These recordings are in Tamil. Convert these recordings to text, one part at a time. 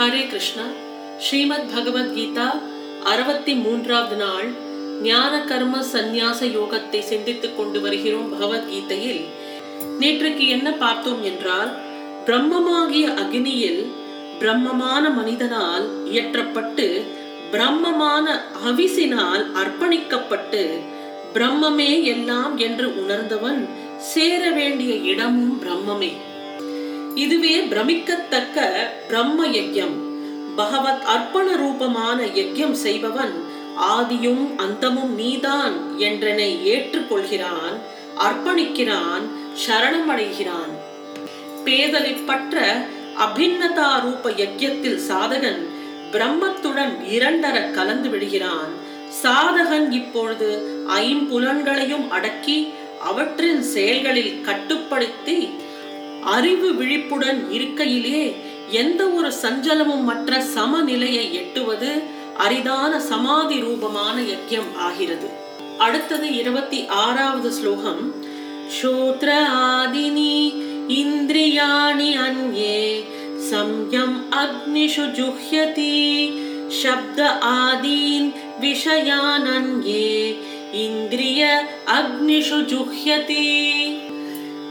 ஹரே கிருஷ்ணா. ஸ்ரீமத் பகவத்கீதா அறுபத்தி மூன்றாவது நாள் ஞான கர்ம சந்நியாச யோகத்தை சிந்தித்துக் கொண்டு வருகிறோம் பகவத்கீதையில். நேற்றுக்கு என்ன பார்த்தோம் என்றால் பிரம்மமாகிய அக்னியில் பிரம்மமான மனிதனால் இயற்றப்பட்டு பிரம்மமான அவிசினால் அர்ப்பணிக்கப்பட்டு பிரம்மமே எல்லாம் என்று உணர்ந்தவன் சேர வேண்டிய இடமும் பிரம்மமே. இதுவே பிரமிக்கத்தக்க பிரம்ம யஜ்யம். பகவத் அர்ப்பண ரூபமான யஜ்யம் செய்பவன் ஆதியும் அந்தமும் நீதான் என்றனை ஏற்றுக்கொள்கிறான் அர்ப்பணிக்கிறான் சரணமடைகிறான். பேதலிப்பற்ற அபின்னதா ரூப யஜ்யத்தில் சாதகன் பிரம்மத்துடன் இரண்டர கலந்து விடுகிறான். சாதகன் இப்பொழுது ஐம்புலன்களையும் அடக்கி அவற்றின் செயல்களில் கட்டுப்படுத்தி அறிவு விழிப்புடன் இருக்கையிலே எந்த ஒரு சஞ்சலமும் மற்ற சமநிலையை எட்டுவது அரிதான சமாதி ரூபமான யஜ்யம் ஆகிறது. அடுத்தது இருபத்தி ஆறாவது ஸ்லோகம். ஸ்ரோத்ர ஆதினி இந்திரியாணி அன்யே சம்யம் அக்னிஷு ஜுஹ்யதி சப்த ஆதீன் விஷயான் இந்திரிய அக்னிஷு ஜுஹ்யதி.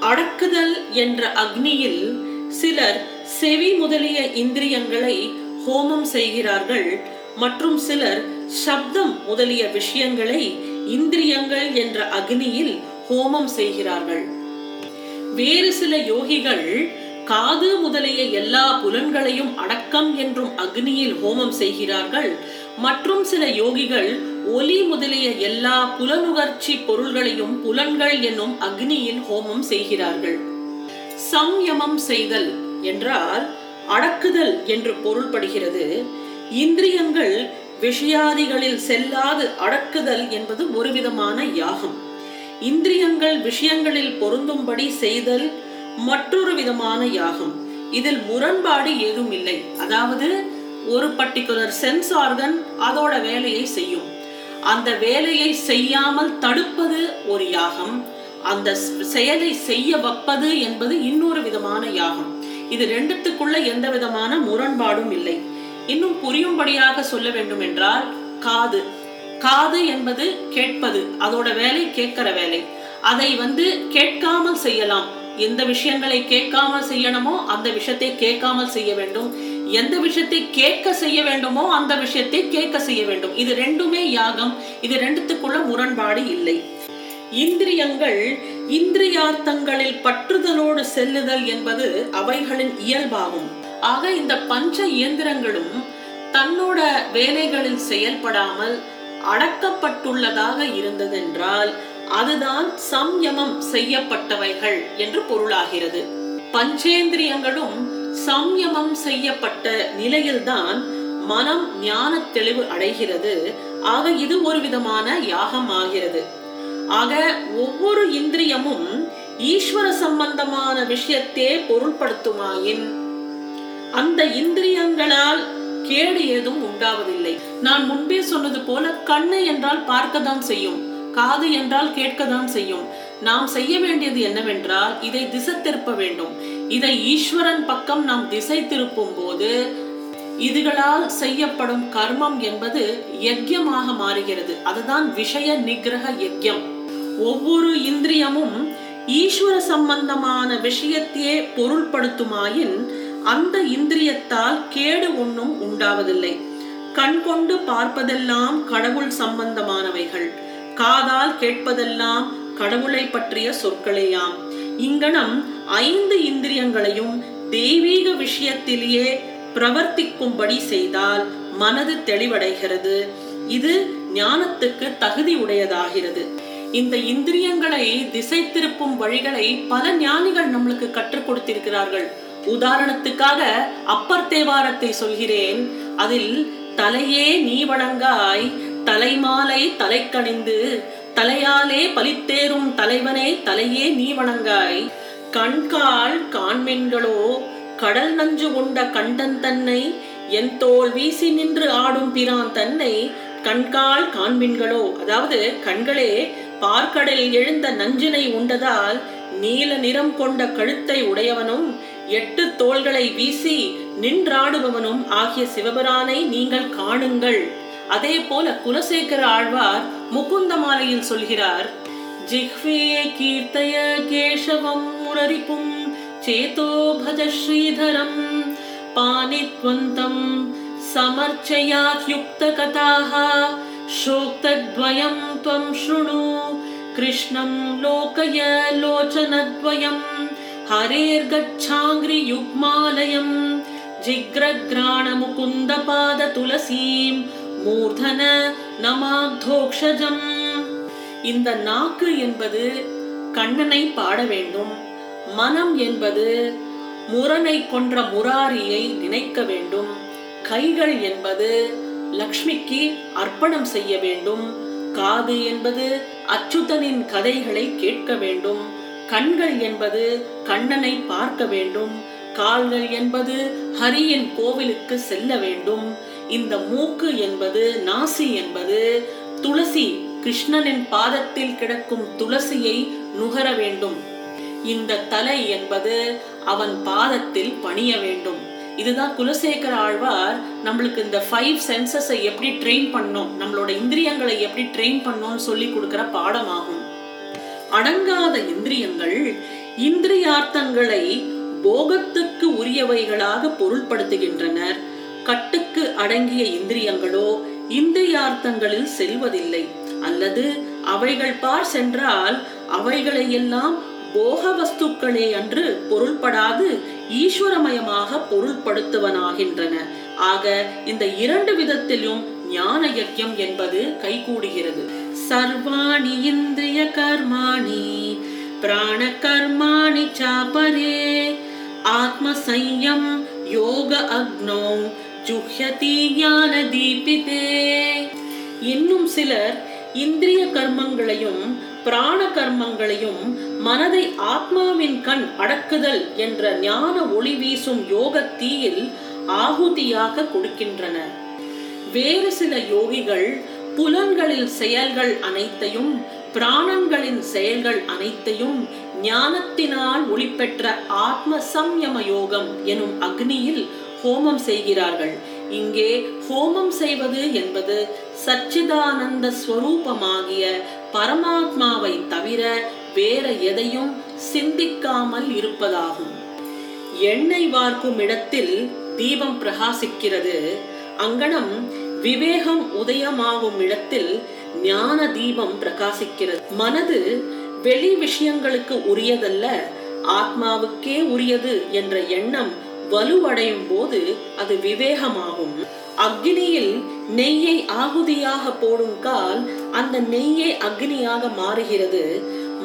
அடக்குதல் என்ற அக்னியில் சிலர் செவி முதலிய இந்திரியங்களை ஹோமம் செய்கிறார்கள் மற்றும் சிலர் சப்தம் முதலிய விஷயங்களை இந்திரியங்கள் என்ற அக்னியில் ஹோமம் செய்கிறார்கள். வேறு சில யோகிகள் காது முதலிய எல்லா புலன்களையும் அடக்கம் என்றும் அக்னியில் ஹோமம் செய்கிறார்கள் மற்றும் சில யோகிகள் ஒலி முதலிய எல்லா புலனுகர்ச்சி பொருள்களையும் புலன்கள் என்னும் அக்னியில் ஹோமம் செய்கிறார்கள். சம்யமம் செய்தல் என்றால் அடக்குதல் என்று பொருள்படுகிறது. இந்திரியங்கள் விஷயாதிகளில் செல்லாது அடக்குதல் என்பது ஒரு விதமான யாகம். இந்திரியங்கள் விஷயங்களில் பொருந்தும்படி செய்தல் மற்றொரு விதமான யாகம். இதில் முரண்பாடு ஏதும் இல்லை அதாவது ஒரு பர்டிகுலர் சென்ஸ் ஆர்கன் அதோட வேலையை செய்யும். அந்த வேலையை செய்யாமல் தடுப்பது ஒரு யாகம். அந்த செயலை செய்ய வைப்பது என்பது இன்னொரு விதமான யாகம். இது ரெண்டுத்துக்குள்ள எந்த விதமான முரண்பாடும் இல்லை. இன்னும் புரியும்படியாக சொல்ல வேண்டும் என்றால் காது. காது என்பது கேட்பது அதோட வேலை கேட்கிற வேலை. அதை வந்து கேட்காமல் செய்யலாம். எந்த விஷயங்களை கேட்காமல் செய்யணுமோ அந்த விஷயத்தை கேட்காமல் செய்ய வேண்டும். எந்த விஷயத்தை கேட்க செய்ய வேண்டுமோ அந்த விஷயத்தை கேட்க செய்ய வேண்டும். இது ரெண்டுமே யாகம். இது ரெண்டுத்துக்குள்ள முரண்பாடு இல்லை. இந்திரியங்கள் இந்திரியார்த்தங்களில் பற்றுதலோடு செல்லுதல் என்பது அவைகளின் இயல்பாகும். ஆக இந்த பஞ்ச இயந்திரங்களும் தன்னோட வேலைகளில் செயல்படாமல் அடக்கப்பட்டுள்ளதாக இருந்ததென்றால் அதுதான் சம்யமம் செய்யப்பட்டவைகள் என்று பொருளாகிறது. பஞ்சேந்திரியங்களும் சம்யமம் செய்யப்பட்ட நிலையில்தான் மனம் ஞான தெளிவு அடைகிறது. ஆக இது ஒரு விதமான யாகம் ஆகிறது ஆக ஒவ்வொரு இந்திரியமும் ஈஸ்வர சம்பந்தமான விஷயத்தே பொருள்படுத்துமாயின். அந்த இந்திரியங்களால் கேடு ஏதும் உண்டாவதில்லை. நான் முன்பே சொன்னது போல கண்ணு என்றால் பார்க்கத்தான் செய்யும் காது என்றால் கேட்கத்தான் செய்யும். நாம் செய்ய வேண்டியது என்னவென்றால் இதை திசை திருப்ப வேண்டும். இதை ஈஸ்வரன் பக்கம் நாம் திசை திருப்பும் போது இதுகளால் செய்யப்படும் கர்மம் என்பது யஜ்யமாக மாறுகிறது. அதுதான் விஷய நிகிரக யஜ்யம் ஒவ்வொரு இந்திரியமும் ஈஸ்வர சம்பந்தமான விஷயத்தையே பொருள்படுத்துமாயின் அந்த இந்திரியத்தால் கேடு ஒன்றும் உண்டாவதில்லை. கண் கொண்டு பார்ப்பதெல்லாம் கடவுள் சம்பந்தமானவைகள். காதால் கேட்பதெல்லாம் கடவுளை பற்றிய சொற்களேயாம். இங்கனம் ஐந்து இந்திரியங்களையும் தெய்வீக விஷயத்திலேயே பிரவர்த்திக்கும்படி செய்தால் மனது தெளிவடைகிறது. இது ஞானத்துக்கு தகுதி உடையதாகிறது. இந்த இந்திரியங்களை திசை திருப்பும் வழிகளை பல ஞானிகள் நம்மளுக்கு கற்றுக் கொடுத்திருக்கிறார்கள். உதாரணத்துக்காக அப்பர் தேவாரத்தை சொல்கிறேன். அதில் தலையே நீ வணங்காய் தலைமாலை தலைக்கணிந்து தலையாலே பலித்தேறும் தலைவனே தலையே நீ வணங்காய். கண்கால் காண்மென்களோ கடல் நஞ்சு உண்ட கண்டன் தன்னை என் தோல் வீசி நின்று ஆடும் பிரான் தன்னை கண்கால் காண்பின்களோ அதாவது கண்களே பார்க்கடலில் எழுந்த நஞ்சினை உண்டதால் நீல நிறம் கொண்ட கழுத்தை உடையவனும் எட்டு தோள்களை வீசி நின்றாடுபவனும் ஆகிய சிவபிரானை நீங்கள் காணுங்கள். அதே போல குலசேகர ஆழ்வார் முகுந்த மாலையில் சொல்கிறார் ஜிஹ்வே கீர்த்தய கேசவம் முரரிப்பும் சேதோ பஜ ஸ்ரீதரம் பாணித்வந்தம் समर्चयात्युक्तकथाः शोक्तद्वयं त्वं शृणु कृष्णं लोकय लोचनद्वयं हरेर्गच्छाङ्घ्रियुग्मालयं जिग्रग्राणमुकुन्दपादतुलसीं மூர்தன நமாக்தோக்ஷஜம் இந்த நாக்கு என்பது கண்ணனை பாட வேண்டும். மனம் என்பது முரனை கொன்ற முராரியை நினைக்க வேண்டும். கைகள் என்பது லக்ஷ்மிக்கு அர்ப்பணம் செய்ய வேண்டும். காது என்பது அச்சுதனின் கதைகளை கேட்க வேண்டும். கண்கள் என்பது கண்ணனை பார்க்க வேண்டும். கால்கள் என்பது ஹரியின் கோவிலுக்கு செல்ல வேண்டும். இந்த மூக்கு என்பது நாசி என்பது துளசி கிருஷ்ணனின் பாதத்தில் கிடக்கும் துளசியை நுகர வேண்டும். இந்த தலை என்பது அவன் பாதத்தில் பணிய வேண்டும். இதுதான் குலசேகர ஆழ்வார் நம்மளுக்கு இந்த ஃபைவ் சென்சஸை எப்படி ட்ரெயின் பண்ணோம் நம்மளோட இந்திரியங்களை எப்படி ட்ரெயின் பண்ணோம்னு சொல்லி கொடுக்கிற பாடமாகும். அடங்காத இந்திரியங்கள் இந்திரியார்த்தங்களை போகத்துக்கு உரியவைகளாக பொருள்படுத்துகின்றனர். கட்டுக்கு அடங்கிய இந்திரியங்களோ இந்திரியார்த்தங்களில் செல்வதில்லை. அல்லது அவைகள் பார் சென்றால் அவைகளையெல்லாம் போக வஸ்துக்களே அன்று பொருள்படாது ஈஸ்வரமயமாக பொருள்படுத்துவனாகின்றன. ஆக இந்த இரண்டு விதத்திலும் ஞான யஜ்யம் என்பது கைகூடுகிறது. சர்வாணி இந்திரிய கர்மாணி பிராண கர்மாணி சாபரே ஆத்ம சையம் யோக அக்னோ ஜுஹ்யதி ஞான தீபிதே இன்னும் சிலர் இந்திரிய கர்மங்களையும் பிராண கர்மங்களையும் மனதை ஆத்மாவின் கண் அடக்குதல் என்ற ஞான ஒளி வீசும் யோக தீயில் ஆகுதியாக கொடுக்கின்றனர் வேறு சில யோகிகள் புலன்களில் செயல்கள் அனைத்தையும் பிராணங்களின் செயல்கள் அனைத்தையும் ஞானத்தினால் ஒளிபெற்ற ஆத்ம சம்யம யோகம் எனும் அக்னியில் ஹோமம் செய்கிறார்கள். இங்கே ஹோமம் செய்வது என்பது சச்சிதானந்த ஸ்வரூபமாகிய பரமாத்மாவை தவிர வேற எதையும் சிந்திக்காமல் இருப்பதாகும். எண்ணெய் வார்க்கும் இடத்தில் தீபம் பிரகாசிக்கிறது. அங்கனம் விவேகம் உதயமாகும் இடத்தில் ஞான தீபம் பிரகாசிக்கிறது. மனது வெளி விஷயங்களுக்கு உரியதல்ல ஆத்மாவுக்கே உரியது என்ற எண்ணம் வலுவடையும் போது அது விவேகமாகும். அக்னியில் நெய்யை ஆகுதியாக போடும் கால் அந்த நெய்யை அக்னியாக மாறுகிறது.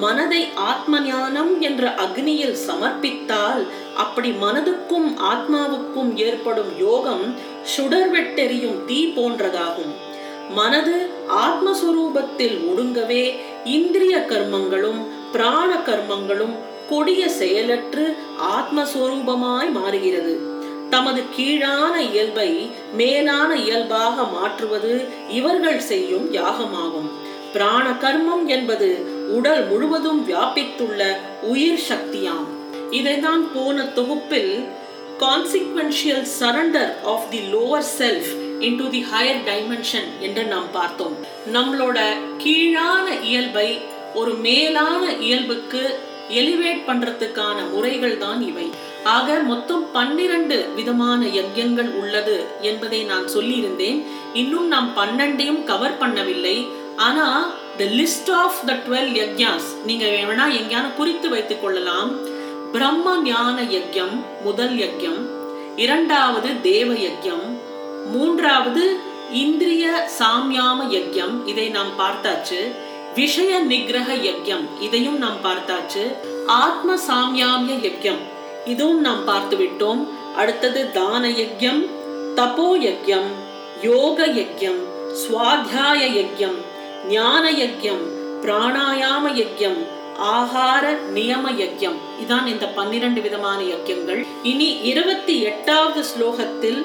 மனதை ஆத்ம ஞானம் என்ற அக்னியில் சமர்ப்பித்தால் அப்படி மனதுக்கும் ஆத்மாவுக்கும் ஏற்படும் யோகம் சுடர்வெட்டெறியும் தீ போன்றதாகும். மனது ஆத்மஸ்வரூபத்தில் ஒடுங்கவே இந்திரிய கர்மங்களும் பிராண கர்மங்களும் கொடிய செயலற்று ஆத்மஸ்வரூபமாய் மாறுகிறது. தமது கீழான இயல்பை மேலான இயல்பாக மாற்றுவது இவர்கள் செய்யும் யாகமாகும். பிராண கர்மம் என்பது உடல் முழுவதும் வியாபித்துள்ள உயிர் சக்தியாம். இதைதான் போன தொகுப்பில் consequential surrender of the lower self into the higher dimension என்று நாம் பார்த்தோம். நம்மளோட கீழான இயல்பை ஒரு மேலான இயல்புக்கு எலிவேட் பண்றதுக்கான முறைகள் தான் இவை. ஆக மொத்தம் பன்னிரண்டு விதமான யஜ்யங்கள் உள்ளது என்பதை நான் சொல்லியிருந்தேன். இன்னும் நாம் பன்னெண்டையும் கவர் பண்ணவில்லை. ஆனா the list of the twelve யஜ்யாஸ் நீங்க வேணா எங்கேயான குறித்து வைத்துக் கொள்ளலாம். பிரம்ம ஞான யஜ்யம் முதல் யஜ்யம். இரண்டாவது தேவ யஜ்யம். மூன்றாவது இந்திரிய சாம்யாம யஜ்யம். இதை நாம் பார்த்தாச்சு. விஷய நிகிரக யஜ்யம் இதையும் நாம் பார்த்தாச்சு. ஆத்ம சாமியாமிய யஜ்யம் இதுவும் நாம் பார்த்து விட்டோம் அடுத்தது தான யஜ்யம் தபோ யஜ்யம் யோக யஜ்யம் சுவாத்தியாய யஜ்யம் ஞான யஜ்யம் பிராணாயாம யஜ்யம் ஆகார நியம யஜ்யம் இதான் இந்த பன்னிரண்டு விதமான யஜ்யங்கள் இனி இருபத்தி எட்டாவது ஸ்லோகத்தில்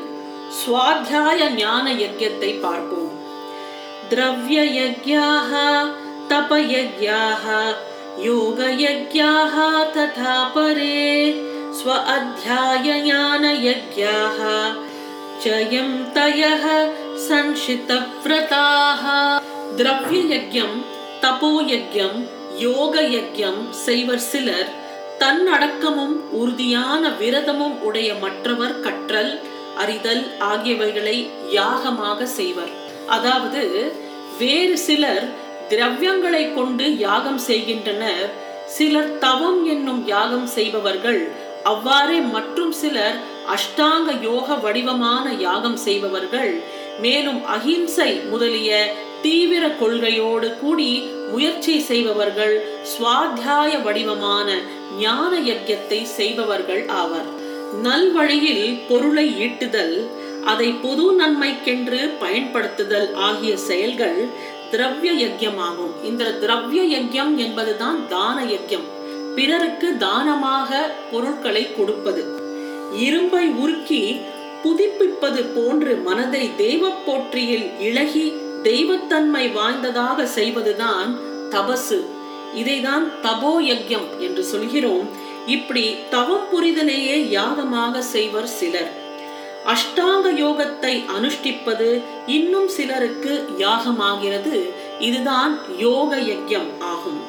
சுவாத்தியாய ஞான யஜ்யத்தை பார்ப்போம். திரவிய யஜ்யாக तपयज्ञाः योगयज्ञाः तथा परे स्व अध्याययानयज्ञाः जयं तयः संशितव्रताः திரவியயஜ்யம் தபோயஜ்யம் யோக யஜ்யம் செய்வர் சிலர் தன்னடக்கமும் உறுதியான விரதமும் உடைய மற்றவர் கற்றல் அறிதல் ஆகியவைகளை யாகமாக செய்வர் அதாவது வேறு சிலர் திரவியங்களை கொண்டு யாகம் செய்கின்றனர். சிலர் தவம் என்னும் யாகம் செய்பவர்கள் அவ்வாறே மற்றும் சிலர் அஷ்டாங்க யோக வடிவமான யாகம் செய்பவர்கள். மேலும் அஹிம்சை முதலிய தீவிர கொள்கையோடு கூடி முயற்சி செய்பவர்கள் சுவாத்தியாய வடிவமான ஞான யஜ்யத்தை செய்பவர்கள் ஆவர். நல்வழியில் பொருளை ஈட்டுதல் அதை பொது நன்மைக்கென்று பயன்படுத்துதல் ஆகிய செயல்கள் திரவிய யஜ்யமாகும் இந்த திரவிய யஜ்யம் என்பதுதான் தான யஜ்யம் பிறருக்கு தானமாக பொருட்களை கொடுப்பது. இரும்பை உருக்கி புதுப்பிப்பது போன்று மனதை தெய்வ போற்றியில் இழகி தெய்வத்தன்மை வாய்ந்ததாக செய்வதுதான் தபசு. இதைதான் தபோ யஜ்யம் என்று சொல்கிறோம். இப்படி தவம் புரிதலையே யாகமாக செய்வர் சிலர். அஷ்டாங்க யோகத்தை அனுஷ்டிப்பது இன்னும் சிலருக்கு யாகமாகிறது. இதுதான் யோக யஜ்யம் ஆகும்.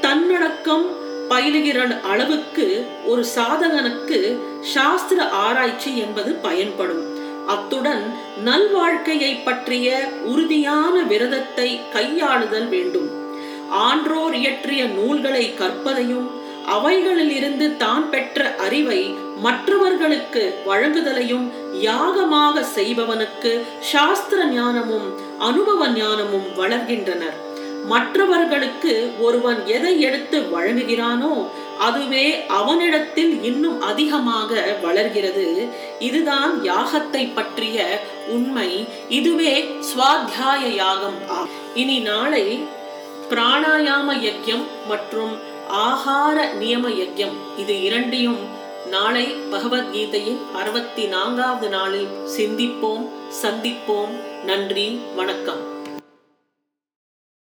தன்னடக்கம் பயிலுகிற அளவுக்கு ஒரு சாதகனுக்கு சாஸ்திர ஆராய்ச்சி என்பது பயன்படும். அத்துடன் நல்வாழ்க்கையை பற்றிய உறுதியான விரதத்தை கையாளுதல் வேண்டும். ஆன்றோர் இயற்றிய நூல்களை கற்பதையும் அவைகளிலிருந்து தான் பெற்ற அறிவை மற்றவர்களுக்கு வழங்குதலையும் யாகமாக செய்பவனுக்கு சாஸ்திர ஞானமும் அனுபவ ஞானமும் வளர்கின்றனர் மற்றவர்களுக்கு ஒருவன் எதை எடுத்து வழங்குகிறானோ அதுவே அவனிடத்தில் இன்னும் அதிகமாக வளர்கிறது. இதுதான் யாகத்தை பற்றிய உண்மை. இதுவே சுவாத்தியாய யாகம் இனி நாளை பிராணாயாம யஜ்யம் மற்றும் ஆகார நியம யஜ்யம். இது இரண்டையும் நாளை பகவத்கீதையின் அறுபத்தி நான்காவது நாளில் சிந்திப்போம் சந்திப்போம். நன்றி வணக்கம்.